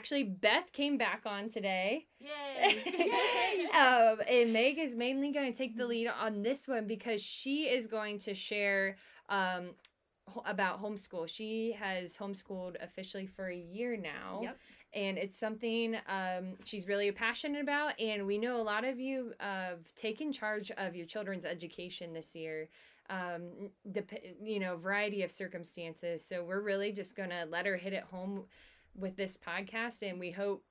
Actually, Beth came back on today. Yay! Yay! um, and Meg is mainly going to take the lead on this one because she is going to share um, about homeschool. She has homeschooled officially for a year now. Yep. And it's something um, she's really passionate about. And we know a lot of you have taken charge of your children's education this year. Um, dep- you know, variety of circumstances. So we're really just going to let her hit it home with this podcast. And we hope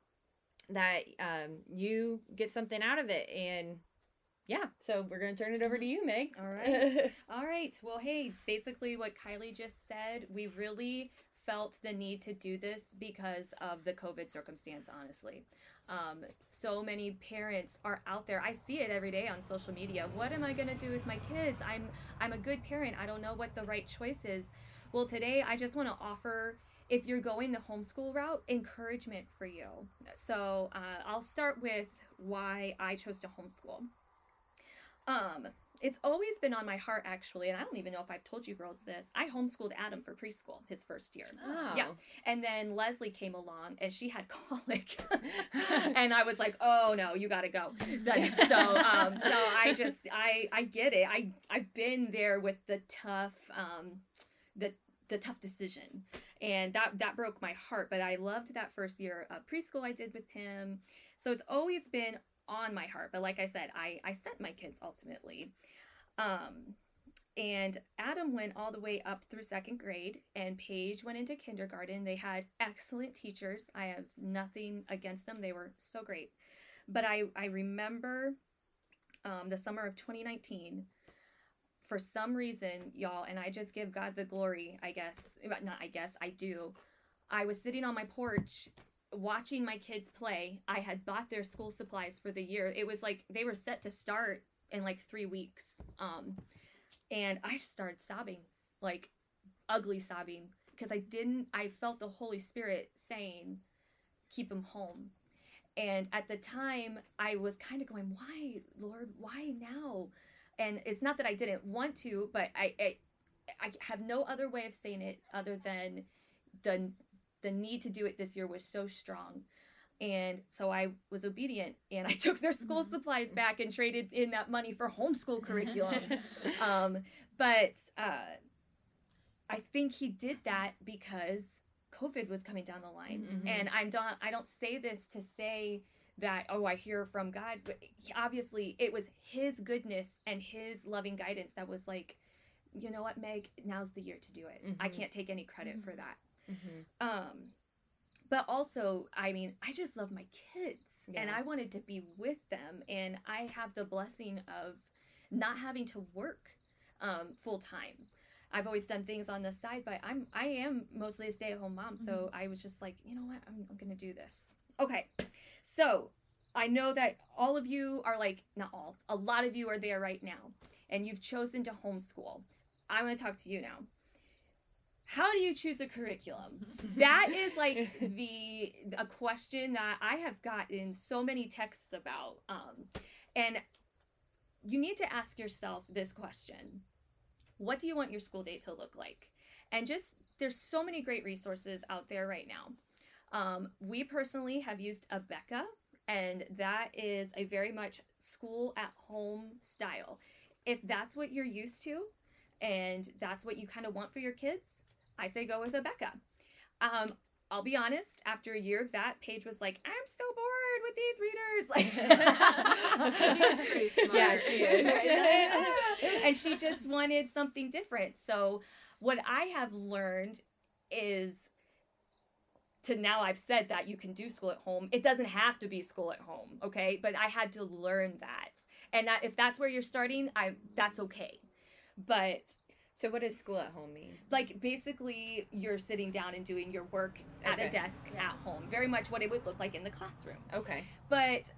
that um, you get something out of it. And yeah, so we're going to turn it over to you, Meg. All right. All right. Well, hey, basically what Kylie just said, we really felt the need to do this because of the COVID circumstance, honestly. Um, so many parents are out there. I see it every day on social media. What am I going to do with my kids? I'm I'm a good parent. I don't know what the right choice is. Well, today I just want to offer if you're going the homeschool route, encouragement for you. So, uh, I'll start with why I chose to homeschool. Um, it's always been on my heart actually, and I don't even know if I've told you girls this. I homeschooled Adam for preschool his first year. Oh. Yeah. And then Leslie came along and she had colic. and I was like, "Oh no, you got to go." So um so I just I I get it. I I've been there with the tough um the the tough decision. And that that broke my heart, but I loved that first year of preschool I did with him. So it's always been on my heart. But like I said, I I sent my kids ultimately. Um and Adam went all the way up through second grade, and Paige went into kindergarten. They had excellent teachers. I have nothing against them, they were so great. But I, I remember um, the summer of 2019, for some reason, y'all, and I just give God the glory, I guess. but Not I guess, I do. I was sitting on my porch watching my kids play. I had bought their school supplies for the year. It was like they were set to start in like three weeks. Um, and I started sobbing, like ugly sobbing, because I didn't. I felt the Holy Spirit saying, "Keep them home." And at the time, I was kind of going, "Why, Lord? Why now?" And it's not that I didn't want to, but I, I, I have no other way of saying it other than the the need to do it this year was so strong. And so I was obedient and I took their school supplies back and traded in that money for homeschool curriculum um, but uh, I think he did that because COVID was coming down the line, Mhm. and I'm don't I don't say this to say that oh I hear from God, but he- obviously it was His goodness and His loving guidance that was like, you know what, Meg, now's the year to do it. I Mhm. can't take any credit for that. Mhm. Um, but also, I mean, I just love my kids and I wanted to be with them. And I have the blessing of not having to work um, full time. I've always done things on the side, but I'm I am mostly a stay at home mom. So I was just like, you know what, I'm, I'm gonna do this. Okay, so I know that all of you are like, not all, a lot of you are there right now, and you've chosen to homeschool. I want to talk to you now. How do you choose a curriculum? that is like the a question that I have gotten so many texts about. Um, and you need to ask yourself this question: What do you want your school day to look like? And just there's so many great resources out there right now. Um, we personally have used Abeka, and that is a very much school at home style. If that's what you're used to, and that's what you kind of want for your kids, I say go with Abeka. Um, I'll be honest, after a year of that, Paige was like, I'm so bored with these readers. Like, She is pretty smart. Yeah, she is. and she just wanted something different. So, what I have learned is to now I've said that you can do school at home. It doesn't have to be school at home, okay? But I had to learn that. And that if that's where you're starting, I that's okay. But So, what does school at home mean? like basically you're sitting down and doing your work at Okay. a desk at home. Very much what it would look like in the classroom. Okay. But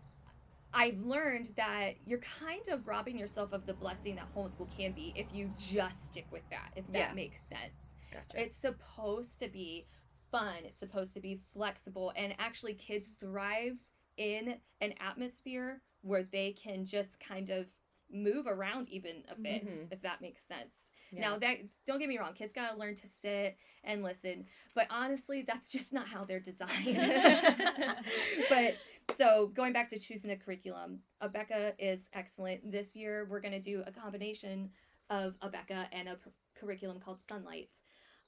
I've learned that you're kind of robbing yourself of the blessing that homeschool can be if you just stick with that, if that Yeah. makes sense. Gotcha. It's supposed to be fun, it's supposed to be flexible, and actually, kids thrive in an atmosphere where they can just kind of move around even a bit, Mhm. if that makes sense. Now that don't get me wrong, kids gotta learn to sit and listen, but honestly, that's just not how they're designed. but so going back to choosing a curriculum, Abeka is excellent. This year we're gonna do a combination of Abeka and a pr- curriculum called Sonlight.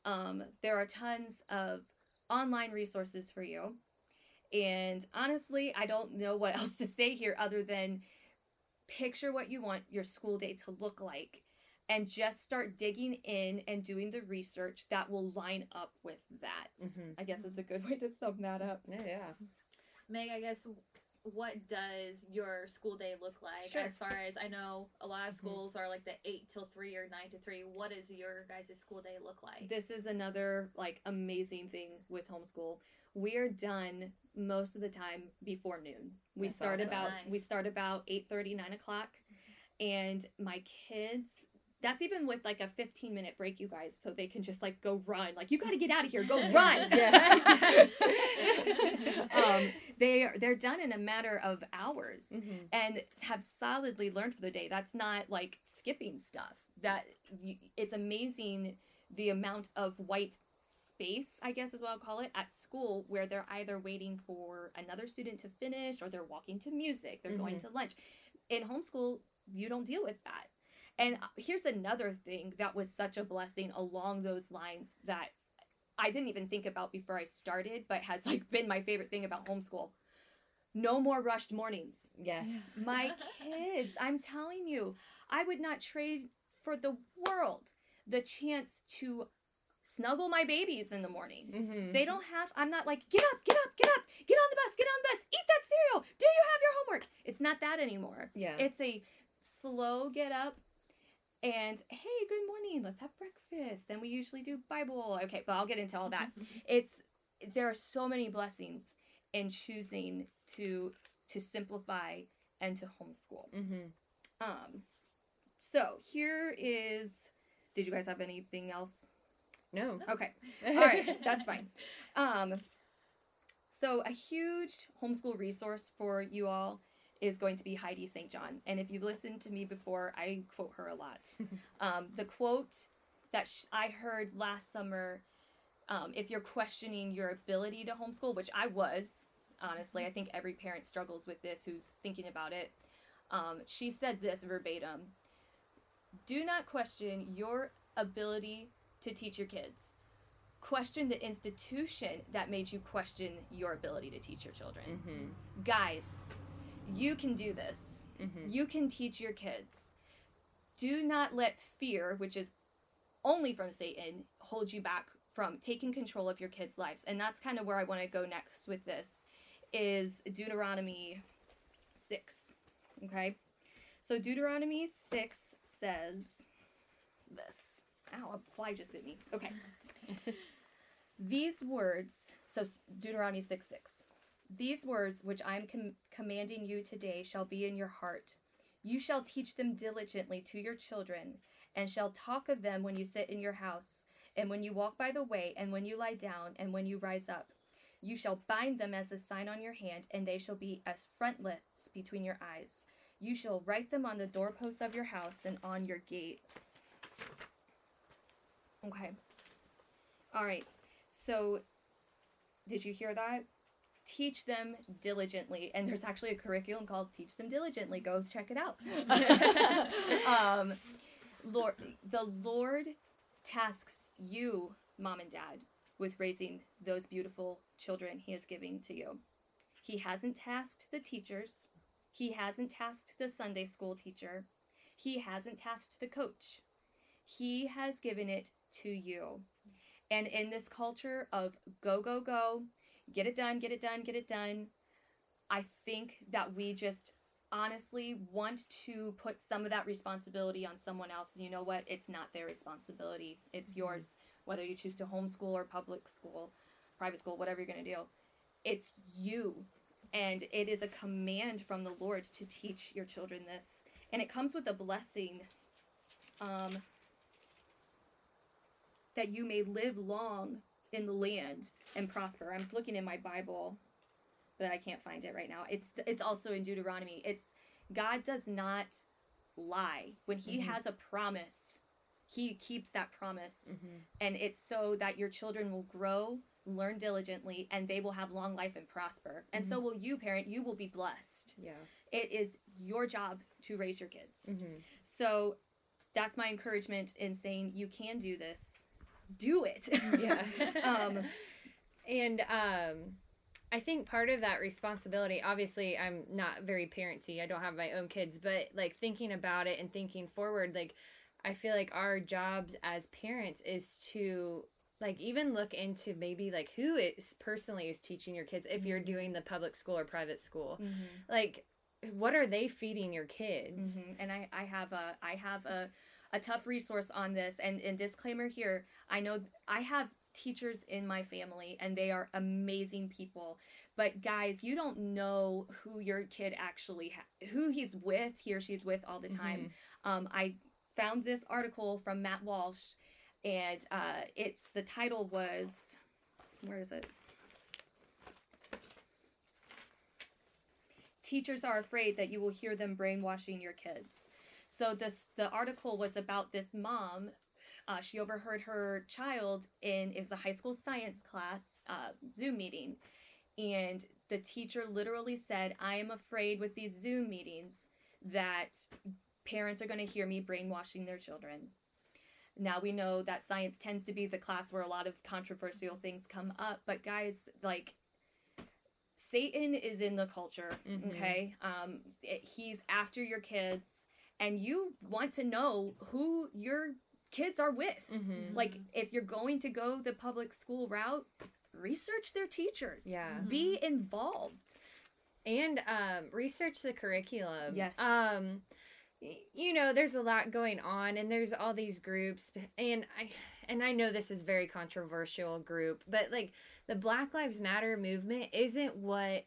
Um, there are tons of online resources for you. And honestly, I don't know what else to say here other than picture what you want your school day to look like and just start digging in and doing the research that will line up with that. Mhm. I guess is a good way to sum that up. Yeah, yeah. Meg, I guess what does your school day look like Sure. as far as I know a lot of Mhm. schools are like the 8 till 3 or 9 to 3. What does your guys' school day look like? This is another like amazing thing with homeschool. We are done most of the time before noon. We That's start awesome. about Nice. we start about 8 30 9 o'clock. And my kids that's even with like a 15 minute break, you guys, so they can just like go run. Like you got to get out of here, go run. Yeah. um, they are they're done in a matter of hours Mhm. and have solidly learned for the day. That's not like skipping stuff. That it's amazing the amount of white space, I guess is what I'll call it, at school where they're either waiting for another student to finish or they're walking to music, they're going to lunch. In homeschool, you don't deal with that. And uh, here's another thing that was such a blessing along those lines that I didn't even think about before I started, but has like been my favorite thing about homeschool. No more rushed mornings. Yes. My kids, I'm telling you, I would not trade for the world the chance to snuggle my babies in the morning. Mm-hmm. They don't have, I'm not like, get up, get up, get up, get on the bus, get on the bus, eat that cereal. Do you have your homework? It's not that anymore. yeah. It's a slow get up and hey, good morning, let's have breakfast. Then we usually do Bible. Okay, but I'll get into all that. It's there are so many blessings in choosing to to simplify and to homeschool. mm-hmm. Um so here is did you guys have anything else? No. Okay. All right, that's fine. Um, so a huge homeschool resource for you all is going to be Heidi St. John, and if you've listened to me before, I quote her a lot. um, the quote that sh- I heard last summer, um, if you're questioning your ability to homeschool, which I was, honestly, I think every parent struggles with this who's thinking about it. Um, she said this verbatim: "Do not question your ability to teach your kids. Question the institution that made you question your ability to teach your children. Mm-hmm. Guys, you can do this. Mm-hmm. You can teach your kids. Do not let fear, which is only from Satan, hold you back from taking control of your kids' lives. And that's kind of where I want to go next with this is Deuteronomy 6. Okay? So Deuteronomy 6 says this. Ow, a fly just bit me. Okay. These words, so Deuteronomy 6 6. These words which I am com- commanding you today shall be in your heart. You shall teach them diligently to your children, and shall talk of them when you sit in your house, and when you walk by the way, and when you lie down, and when you rise up. You shall bind them as a sign on your hand, and they shall be as frontlets between your eyes. You shall write them on the doorposts of your house and on your gates. Okay. All right. So, did you hear that? Teach them diligently. And there's actually a curriculum called Teach Them Diligently. Go check it out. um, Lord, the Lord tasks you, mom and dad, with raising those beautiful children He is giving to you. He hasn't tasked the teachers. He hasn't tasked the Sunday school teacher. He hasn't tasked the coach. He has given it to you. And in this culture of go, go, go, get it done, get it done, get it done, I think that we just honestly want to put some of that responsibility on someone else. And you know what? It's not their responsibility, it's yours, whether you choose to homeschool or public school, private school, whatever you're going to do. It's you. And it is a command from the Lord to teach your children this. And it comes with a blessing um, that you may live long in the land and prosper. I'm looking in my Bible, but I can't find it right now. It's it's also in Deuteronomy. It's God does not lie. When he Mhm. has a promise, he keeps that promise Mhm. and it's so that your children will grow learn diligently and they will have long life and prosper and so will you parent you will be blessed Yeah. it is your job to raise your kids Mhm. so that's my encouragement in saying you can do this do it Yeah. um And um, I think part of that responsibility, obviously, I'm not very parenty. I don't have my own kids, but like thinking about it and thinking forward, like I feel like our jobs as parents is to like even look into maybe like who is personally is teaching your kids if you're doing the public school or private school. Like what are they feeding your kids? Mhm. And I, I have a I have a, a tough resource on this and, and disclaimer here, I know I have teachers in my family and they are amazing people. But guys, you don't know who your kid actually ha- who he's with, he or she's with all the time. Um, I found this article from Matt Walsh and uh, it's the title was where is it? Teachers are afraid that you will hear them brainwashing your kids. So this the article was about this mom. Uh, she overheard her child in it was a high school science class uh, Zoom meeting, and the teacher literally said, "I am afraid with these Zoom meetings that parents are going to hear me brainwashing their children." Now we know that science tends to be the class where a lot of controversial things come up, but guys, like Satan is in the culture, Mhm. okay? Um, it- he's after your kids, and you want to know who your kids are with. Mhm. Like, if you're going to go the public school route, research their teachers. Yeah. Be involved. and um, research the curriculum. Yes. Um, you know, there's a lot going on, and there's all these groups, and I and I know this is very controversial group, but like the Black Lives Matter movement isn't what pe-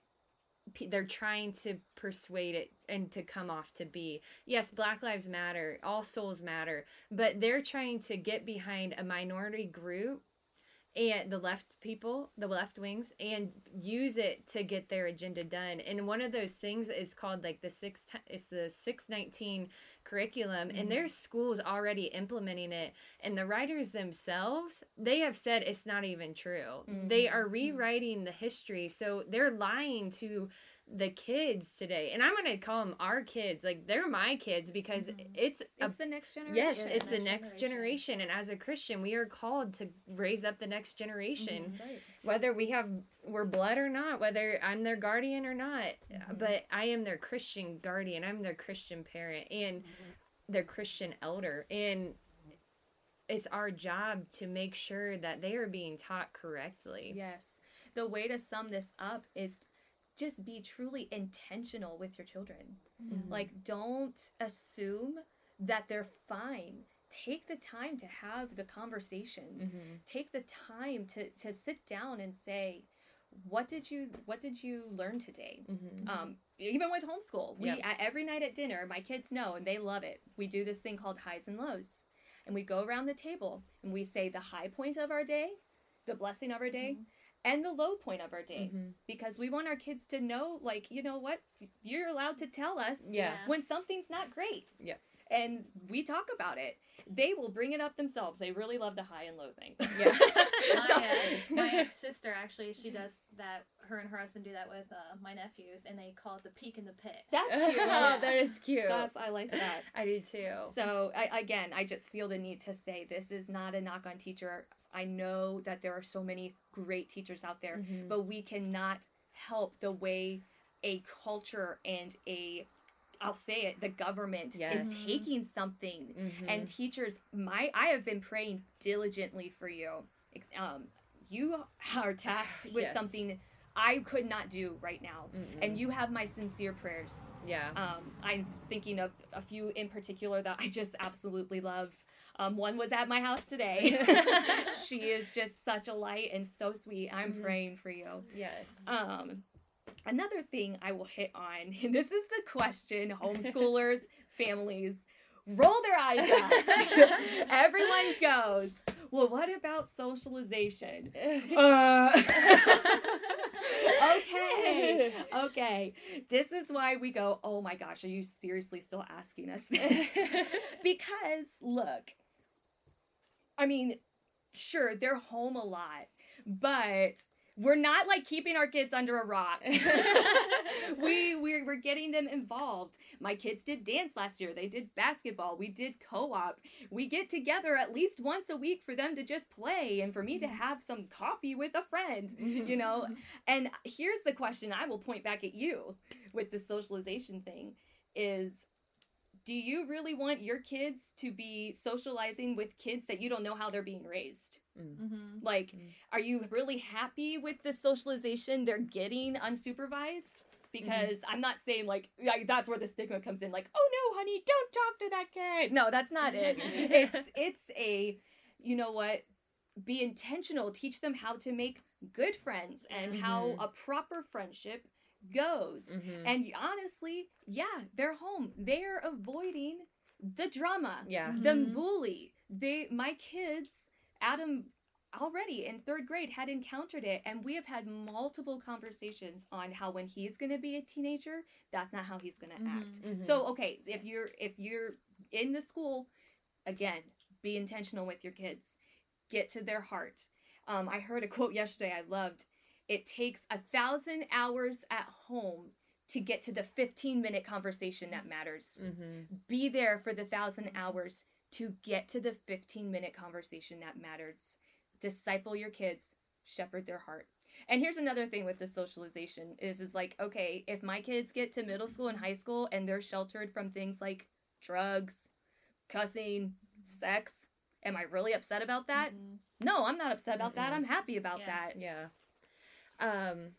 they're trying to persuade it and to come off to be. Yes black lives matter all souls matter but they're trying to get behind a minority group and the left people the left wings and use it to get their agenda done. And one of those things is called like the six it's the 619 curriculum mm-hmm. and there's schools already implementing it and the writers themselves they have said it's not even true mm-hmm. they are mm-hmm. rewriting the history so they're lying to the kids today. And I'm gonna call them our kids. Like they're my kids because mm-hmm. it's a It's the next generation. Yes, Yeah, it's the next next generation. And as a Christian, we are called to raise up the next generation. Mm-hmm, that's right. Whether we have we're blood or not, whether I'm their guardian or not. Mm-hmm. But I am their Christian guardian. I'm their Christian parent and their Christian elder. And it's our job to make sure that they are being taught correctly. Yes. The way to sum this up is just be truly intentional with your children. Mm-hmm. Like, don't assume that they're fine. Take the time to have the conversation. Mhm. Take the time to, to sit down and say, what did you what did you learn today? Mhm. Um, even with homeschool, we Yep. at, every night at dinner, my kids know and they love it. We do this thing called highs and lows, and we go around the table and we say the high point of our day, the blessing of our day, and the low point of our day, Mhm. because we want our kids to know, like, you know what, you're allowed to tell us Yeah. when something's not great. Yep. And we talk about it. They will bring it up themselves. They really love the high and low thing. Yeah. my, So- uh, my ex sister actually she does that. Her and her husband do that with uh, my nephews, and they call it the peak in the pit. That's cute. oh, that is cute. That's I like that. I do too. So I, again, I just feel the need to say this is not a knock on teachers. I know that there are so many great teachers out there, Mhm. but we cannot help the way a culture and a I'll say it, the government Yes. is taking something Mhm. and teachers my I have been praying diligently for you. Um, you are tasked with Yes. something I could not do right now, Mm-mm. and you have my sincere prayers. yeah. Um, I'm thinking of a few in particular that I just absolutely love. Um, one was at my house today. she is just such a light and so sweet. I'm Mhm. praying for you. yes. Um, another thing I will hit on, and this is the question homeschoolers, families roll their eyes at. Everyone goes, Well, what about socialization? Uh, okay. Okay. This is why we go, Oh my gosh, are you seriously still asking us this? because look, I mean, sure, they're home a lot, but we're not like keeping our kids under a rock. we we're, we're getting them involved. My kids did dance last year. They did basketball. We did co-op. We get together at least once a week for them to just play and for me to mm-hmm. have some coffee with a friend, you mm-hmm. know. Mm-hmm. And here's the question I will point back at you with the socialization thing is do you really want your kids to be socializing with kids that you don't know how they're being raised? Mm-hmm. Like, Mm. are you really happy with the socialization they're getting unsupervised? Because I'm not saying like, like that's where the stigma comes in. Like, oh no, honey, don't talk to that kid. No, that's not it. it's it's a, you know what? Be intentional. Teach them how to make good friends and how Mhm. a proper friendship goes. Mhm. And honestly, yeah, they're home. They're avoiding the drama yeah. the Mhm. bully. They my kids, Adam already in third grade had encountered it and we have had multiple conversations on how when he's going to be a teenager that's not how he's going to Mhm. act Mhm. so okay if you're if you're in the school again be intentional with your kids get to their heart um, i heard a quote yesterday i loved it takes a thousand hours at home to get to the 15 minute conversation that matters Mhm. be there for the thousand hours to get to the 15 minute conversation that matters. Disciple your kids, shepherd their heart. And here's another thing with the socialization is is like, okay, if my kids get to middle school and high school and they're sheltered from things like drugs, cussing, sex, am I really upset about that? Mhm. No, I'm not upset about that. Mm-mm. I'm happy about Yeah. that. Yeah. Um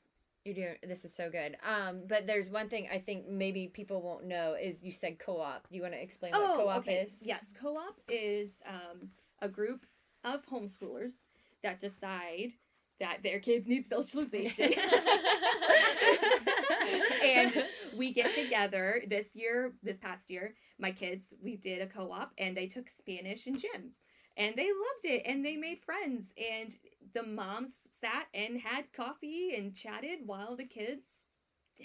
you do this is so good. Um but there's one thing I think maybe people won't know is you said co-op. Do you want to explain what co-op Oh, okay. is? Yes, co-op is um, a group of homeschoolers that decide that their kids need socialization. and we get together this year, this past year, my kids, we did a co-op and they took Spanish and gym. And they loved it and they made friends and the moms sat and had coffee and chatted while the kids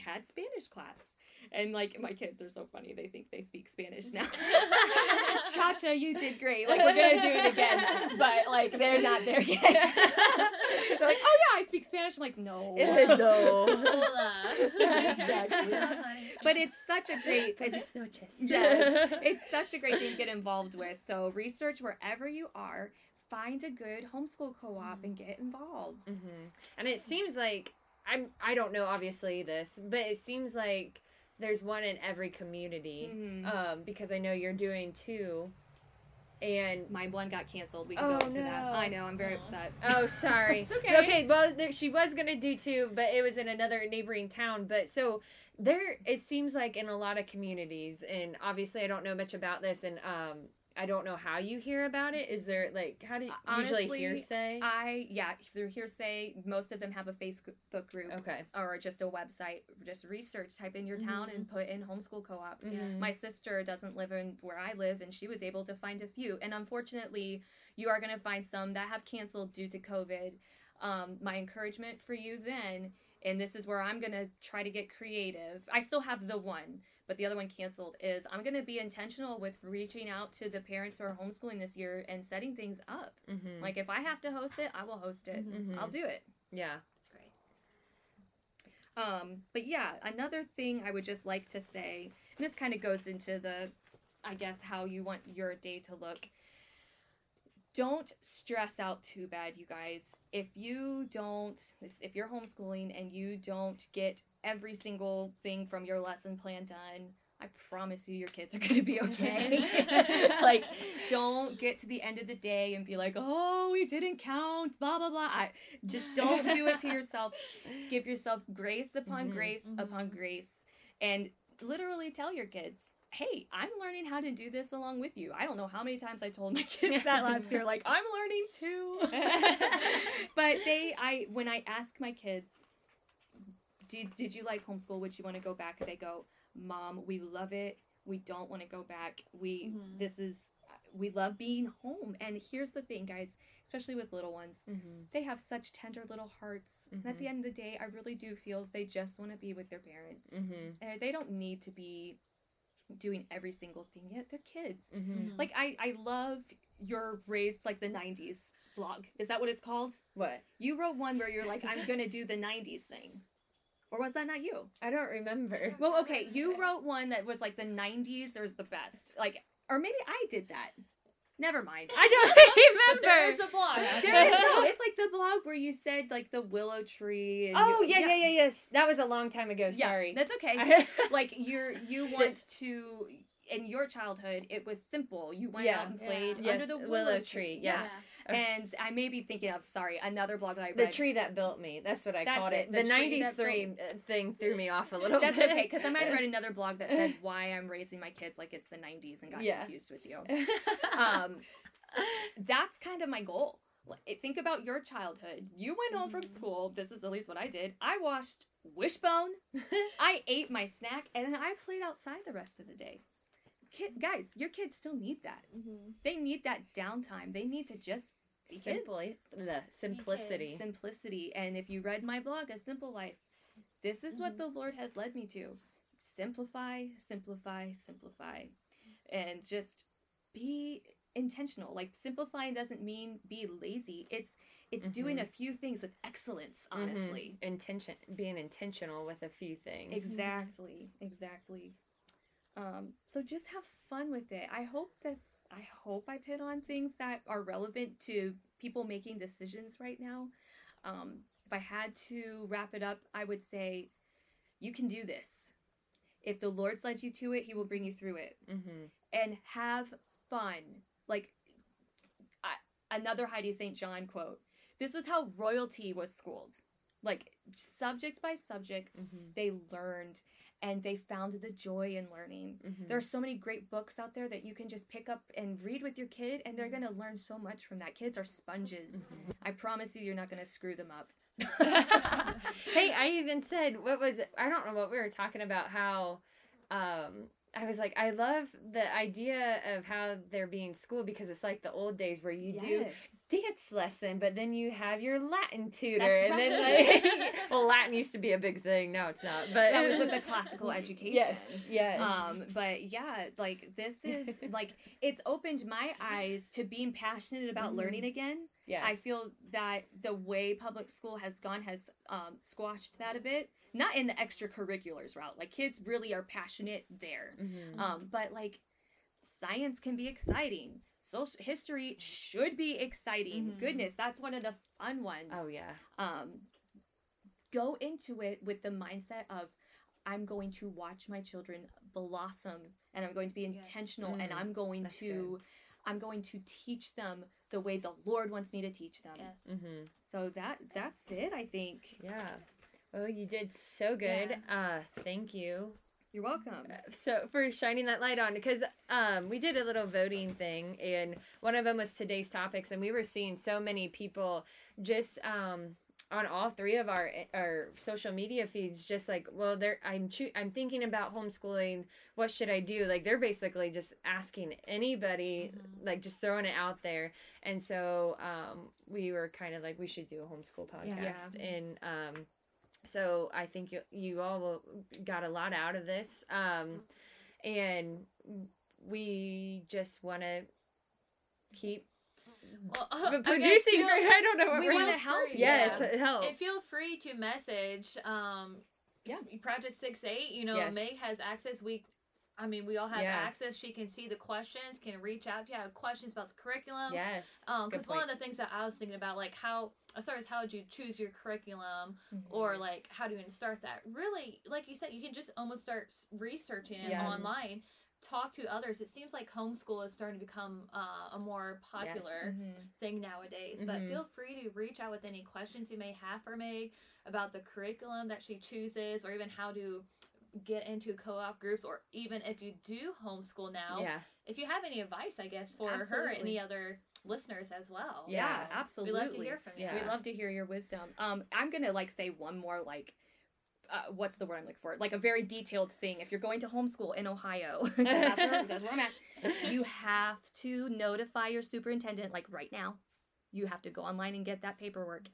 had Spanish class. And like my kids, they're so funny. They think they speak Spanish now. Cha-cha, you did great. Like we're gonna do it again, but like they're not there yet. they're like, oh yeah, I speak Spanish. I'm like, no. no. Exactly. But it's such a great. It's, yes, it's such a great thing to get involved with. So research wherever you are. Find a good homeschool co-op and get involved. hmm And it seems like I'm I don't know obviously this, but it seems like there's one in every community. Mhm. Um, because I know you're doing two. And My one got canceled. We can Oh, go into that. no. I know. I'm very Aw. upset. oh sorry. It's okay. Okay, well there, she was gonna do two, but it was in another neighboring town. But so there, it seems like in a lot of communities, and obviously I don't know much about this, and um, I don't know how you hear about it. Is there like how do you Honestly, usually hearsay? I yeah through hearsay. Most of them have a Facebook group. okay. or just a website. Just research, type in your town and put in homeschool co-op. Mhm. My sister doesn't live in where I live, and she was able to find a few. And unfortunately, you are going to find some that have canceled due to COVID. Um, my encouragement for you then, and this is where I'm going to try to get creative. I still have the one, but the other one canceled. Is I'm going to be intentional with reaching out to the parents who are homeschooling this year and setting things up. Mm-hmm. Like if I have to host it, I will host it. Mhm. I'll do it. yeah. That's great. Um, but yeah, another thing I would just like to say, and this kind of goes into the, I guess, how you want your day to look. Don't stress out too bad, you guys. If you don't, if you're homeschooling and you don't get every single thing from your lesson plan done, I promise you your kids are going to be okay. like, don't get to the end of the day and be like, oh, we didn't count, blah, blah, blah. I, just don't do it to yourself. Give yourself grace upon Mhm. grace Mhm. upon grace. And literally tell your kids, hey, I'm learning how to do this along with you. I don't know how many times I told my kids that last year, like, I'm learning too. but they, I, when I ask my kids, did, did you like homeschool? Would you want to go back? They go, Mom, we love it. We don't want to go back. We, Mhm. this is, we love being home. And here's the thing, guys, especially with little ones, Mm-hmm. they have such tender little hearts. And at the end of the day, I really do feel they just want to be with their parents. Mm-hmm. And they don't need to be doing every single thing yet. They're kids. Mm-hmm. Like I, I love your raised like the '90s blog. Is that what it's called? What? You wrote one where you're like, I'm gonna do the '90s thing, or was that not you? I don't remember. Well, okay, you wrote one that was like the '90s or the best, like, or maybe I did that. Never mind. I But there don't is remember. a blog. There is, no, it's like the blog where you said like the willow tree. And Oh you- yeah, yeah, yeah, yes. That was a long time ago. Yeah, Sorry. that's okay. like you're you want to in your childhood it was simple you went Yeah. out and Yeah. played Yes, under the willow willow, tree, yes yes. and i may be thinking of sorry another blog that i read. the tree that built me. That's what I That's called it, it. the The, '90s three built- uh, thing threw me off a little bit. that's bit. okay because i might have read another blog that said why i'm raising my kids like it's the 90s and got Yeah. confused with you um that's kind of my goal think about your childhood you went home from Mm-hmm. school this is at least what i did i watched wishbone I ate my snack and then I played outside the rest of the day. Kid, guys, your kids still need that. Mhm. They need that downtime. They need to just be Simply, kids. the simplicity. Simplicity. And if you read my blog, A Simple Life, this is what the Lord has led me to. Simplify, simplify, simplify. And just be intentional. Like simplifying doesn't mean be lazy. It's it's doing a few things with excellence, Mhm. honestly. intention, being intentional with a few things. Exactly, exactly. Um, so just have fun with it. I hope this. I hope I've hit on things that are relevant to people making decisions right now. Um, if I had to wrap it up, I would say, you can do this. If the Lord's led you to it, He will bring you through it, Mm-hmm. and have fun. Like I, another Heidi St. John quote. This was how royalty was schooled. Like subject by subject, Mm-hmm. they learned and they found the joy in learning. Mm-hmm. There are so many great books out there that you can just pick up and read with your kid, and they're going to learn so much from that. Kids are sponges. I promise you, you're not going to screw them up. hey, I even said what was it? I don't know what we were talking about. How um, I was like, I love the idea of how they're being schooled because it's like the old days where you do dance lesson, but then you have your Latin tutor, That's and then right. like, well, Latin used to be a big thing. Now it's not. But that was with the classical education. Yes, yes. Um, but yeah, like this is like it's opened my eyes to being passionate about Mhm. learning again. yes. I feel that the way public school has gone has um, squashed that a bit. Not in the extracurriculars route. Like kids really are passionate there. Mhm. Um, but like science can be exciting. Social history should be exciting. Mhm. Goodness, that's one of the fun ones. oh yeah. Um, go into it with the mindset of I'm going to watch my children blossom and I'm going to be Yes. intentional and Mm, I'm going that's to I'm going to teach them the way the Lord wants me to teach them. Yes. Mm-hmm. So that that's it, I think. Yeah. Well, you did so good. Uh, thank you. You're welcome. so for shining that light on because um, we did a little voting thing and one of them was today's topics and we were seeing so many people just um, on all three of our our social media feeds just like well they're i'm choo- i'm thinking about homeschooling what should i do like they're basically just asking anybody like just throwing it out there and so um, we were kind of like we should do a homeschool Yeah. podcast and um, so I think you you all got a lot out of this, um, and we just want to keep Well, guess producing. feel- I don't know what we wanna help free, Yes, yeah. help. And feel free to message. Um, Yeah. Project Six Eight. You know, Yes. Meg has access. We, I mean, we all have Yeah. access. She can see the questions. Can reach out if you have questions about the curriculum. yes. Um, because one of the things that I was thinking about, like how, as far as how would you choose your curriculum, Mm-hmm. or like how do you even start that? Really, like you said, you can just almost start researching it Yeah. online. Talk to others. It seems like homeschool is starting to become uh, a more popular thing nowadays. But Mhm. feel free to reach out with any questions you may have for Meg about the curriculum that she chooses, or even how to get into co-op groups, or even if you do homeschool now. Yeah. If you have any advice, I guess for her, or any other listeners as well. Yeah, Yeah. We love to hear from you. Yeah. We love to hear your wisdom. Um, I'm gonna like say one more like, uh, what's the word I'm looking for? Like a very detailed thing. If you're going to homeschool in Ohio, that's, where, that's where I'm at. You have to notify your superintendent like right now. You have to go online and get that paperwork,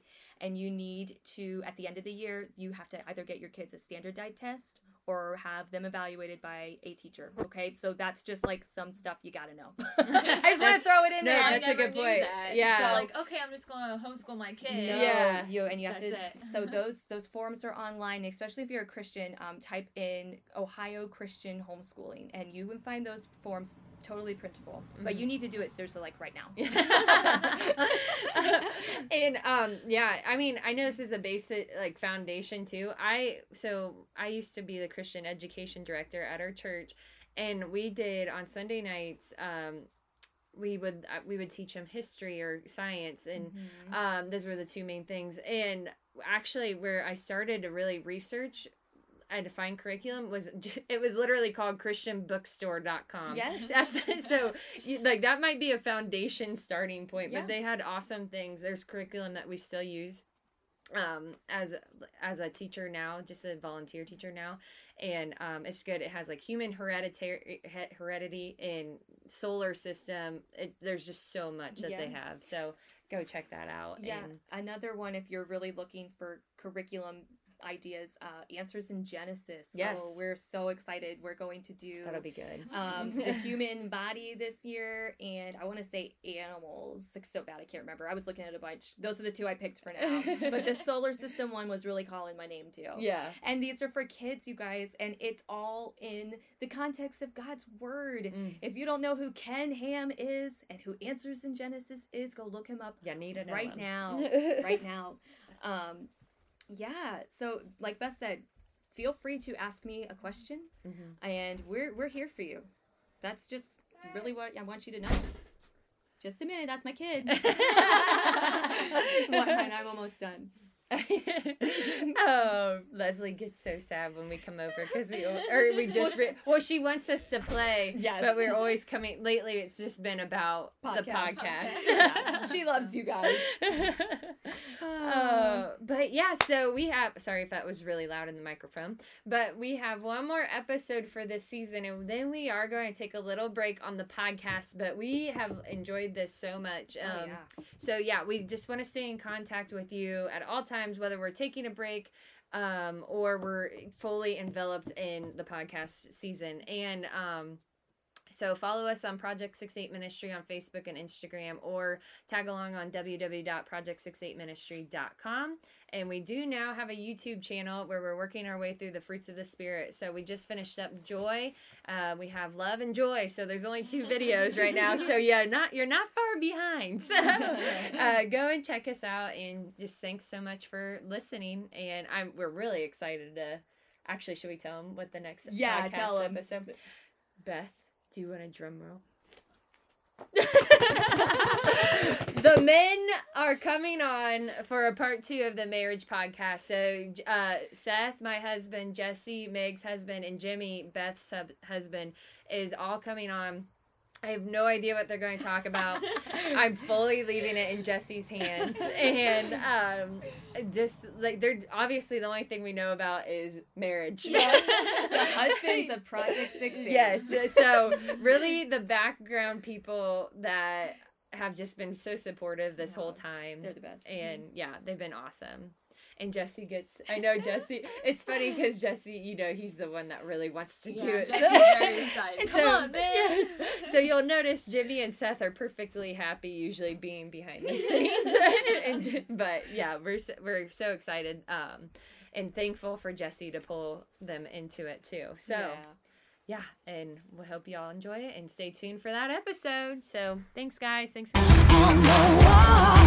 and you need to at the end of the year you have to either get your kids a standardized test or have them evaluated by a teacher. Okay, so that's just like some stuff you gotta know. I just want to throw it in no, there. I that's a good knew point. That. Yeah. So like, okay, I'm just going to homeschool my kid. No, Yeah. you and you have That's to. it. So those those forums are online, especially if you're a Christian. Um, type in Ohio Christian homeschooling, and you can find those forms totally printable. But Mm-hmm. you need to do it seriously, like right now. and um yeah i mean i know this is a basic like foundation too i so i used to be the christian education director at our church and we did on sunday nights um we would uh, we would teach them history or science and Mm-hmm. um those were the two main things and actually where i started to really research and define curriculum was just, it was literally called christianbookstore.com Yes. that's so you, like that might be a foundation starting point Yeah. but they had awesome things. There's curriculum that we still use um as as a teacher now just a volunteer teacher now. And um it's good. It has like human hereditary heredity and solar system. It, there's just so much that they have. So go check that out. Yeah, and another one if you're really looking for curriculum ideas, uh, Answers in Genesis. Yes. Oh, we're so excited. We're going to do that'll be good um, the human body this year, and I want to say animals. It's so bad I can't remember. I was looking at a bunch. Those are the two I picked for now. but the solar system one was really calling my name too. yeah And these are for kids, you guys, and it's all in the context of God's word. Mm. If you don't know who Ken Ham is and who Answers in Genesis is, go look him up Yeah, need to know right now. right now. Um, yeah. So, like Beth said, feel free to ask me a question, Mhm. and we're we're here for you. That's just really what I want you to know. Just a minute. That's my kid. I'm almost done. Oh, Leslie gets so sad when we come over because we or we just re- well she wants us to play, Yes. but we're always coming. Lately, it's just been about the Podcast. podcast. Yeah, she loves you guys. Uh, but yeah, so we have. Sorry if that was really loud in the microphone, but we have one more episode for this season, and then we are going to take a little break on the podcast. But we have enjoyed this so much. Um, Oh, yeah. So yeah, we just want to stay in contact with you at all times, whether we're taking a break um, or we're fully enveloped in the podcast season. And um, so follow us on Project 68 Ministry on Facebook and Instagram or tag along on www.project68ministry.com. And we do now have a YouTube channel where we're working our way through the fruits of the Spirit. So we just finished up joy. Uh, we have love and joy. So there's only two videos right now. So yeah, not you're not far behind. So uh, go and check us out. And just thanks so much for listening. And I'm we're really excited to. Actually, should we tell them what the next Yeah, podcast tell 'em. episode? Beth, do you want a drum roll? the men are coming on for a part two of the marriage podcast. So, uh, Seth, my husband, Jesse, Meg's husband, and Jimmy, Beth's husband, is all coming on. I have no idea what they're going to talk about. I'm fully leaving it in Jesse's hands, and um, just like they're obviously the only thing we know about is marriage. the husbands of Project Six. yes. So really, the background people that have just been so supportive this whole time, They're the best. and yeah, they've been awesome. And Jesse gets, I know Jesse. It's funny because Jesse, you know, he's the one that really wants to do it. Jesse's very excited. Come So, on, man. yes. So you'll notice Jimmy and Seth are perfectly happy usually being behind the scenes. and, but yeah, we're so, we're so excited um, and thankful for Jesse to pull them into it too. So Yeah. yeah, and we'll hope y'all enjoy it and stay tuned for that episode. So thanks guys. Thanks for on the wall.